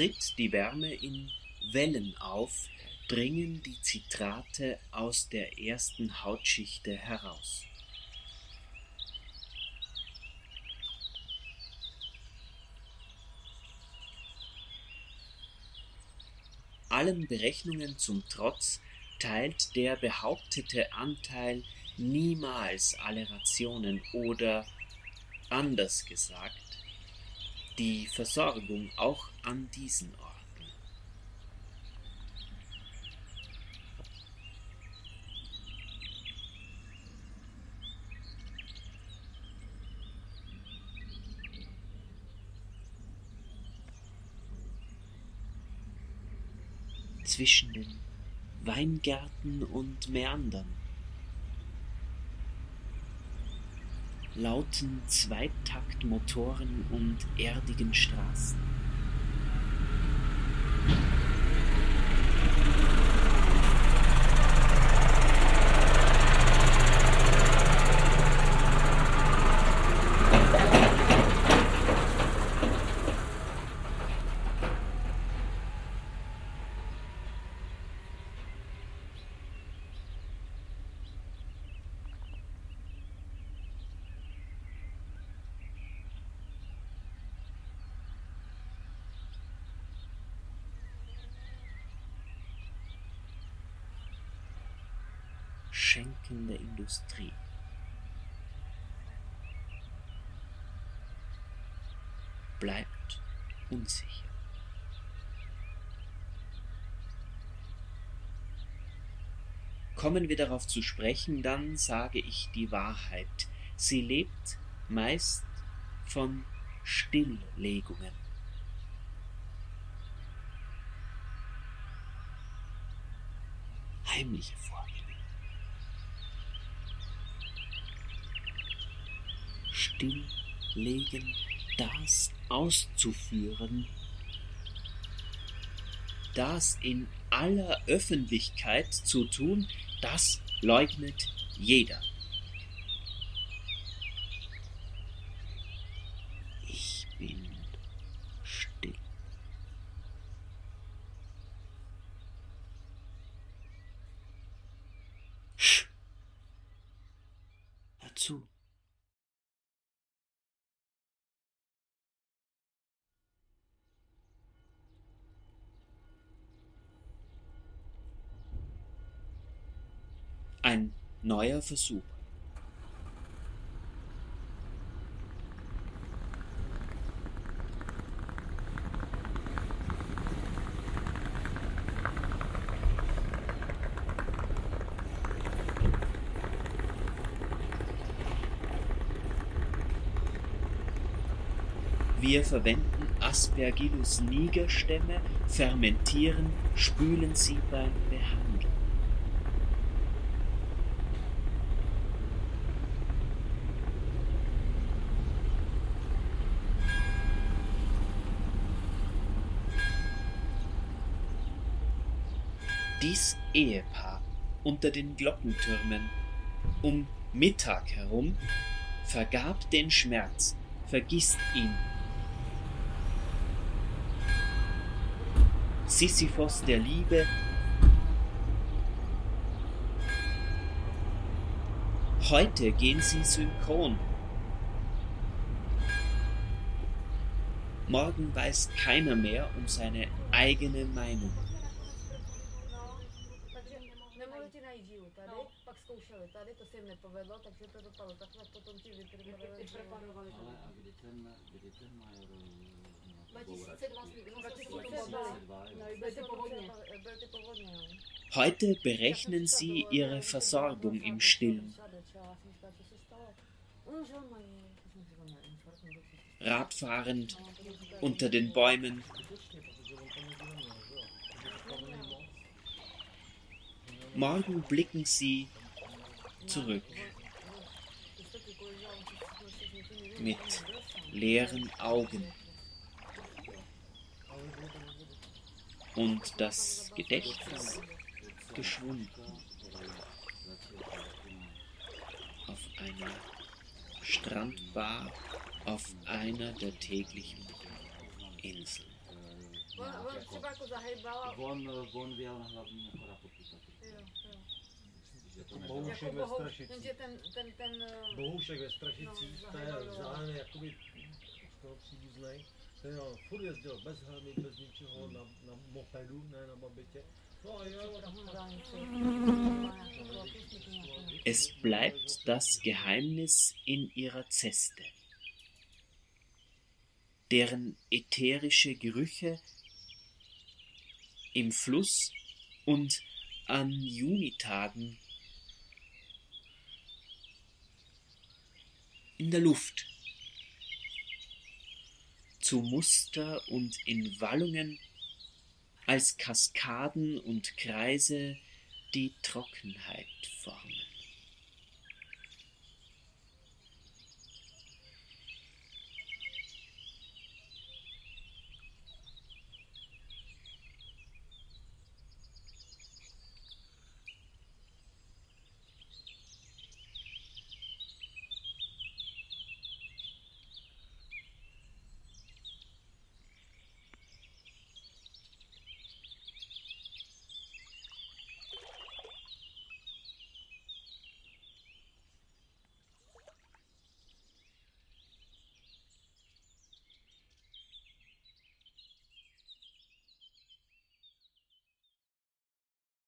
Tritt die Wärme in Wellen auf, dringen die Zitrate aus der ersten Hautschichte heraus. Allen Berechnungen zum Trotz teilt der behauptete Anteil niemals alle Rationen oder, anders gesagt, die Versorgung auch an diesen Orten. Zwischen den Weingärten und Mäandern lauten Zweitaktmotoren und erdigen Straßen. Schenkende Industrie. Bleibt unsicher. Kommen wir darauf zu sprechen, dann sage ich die Wahrheit. Sie lebt meist von Stilllegungen. Heimliche Vorgänge. Stilllegen, das auszuführen, das in aller Öffentlichkeit zu tun, das leugnet jeder. Ich bin still. Sch. Hör zu. Neuer Versuch. Wir verwenden Aspergillus niger Stämme, fermentieren, spülen sie beim Behandeln. Dies Ehepaar unter den Glockentürmen um Mittag herum vergab den Schmerz, vergisst ihn. Sisyphos der Liebe Heute gehen sie synchron. Morgen weiß keiner mehr um seine eigene Meinung. Nemluti na jídlu tady, No. pak zkoušeli tady, to se jim nepovedlo, takže to dopadlo takhle, potom ti vypreparovali. Ale a kdy ten, kdy ten major eh, 2002 no, 2002, jo. No, byly ty povodně. Byly ty povodně, no. Heute berechnen sie ihre Versorgung im Stillen. Radfahrend unter den Bäumen. Morgen blicken sie zurück mit leeren Augen. Und das Gedächtnis geschwunden auf einer Strandbar auf einer der täglichen Inseln. Zahejbal a... Jako ve Strašicích. jenže ten, ten, ten, eh, Bohoušek ve Strašicích, No, to je vzdálený jakoby skoro příbuznej. Ten jo, furt jezdil bez helmy, bez ničeho, na, na mopedu, ne na babitě. No. Es bleibt das Geheimnis in ihrer Zeste, deren ätherische Gerüche im Fluss und an Junitagen in der Luft zu Muster und in Wallungen als Kaskaden und Kreise die Trockenheit formen.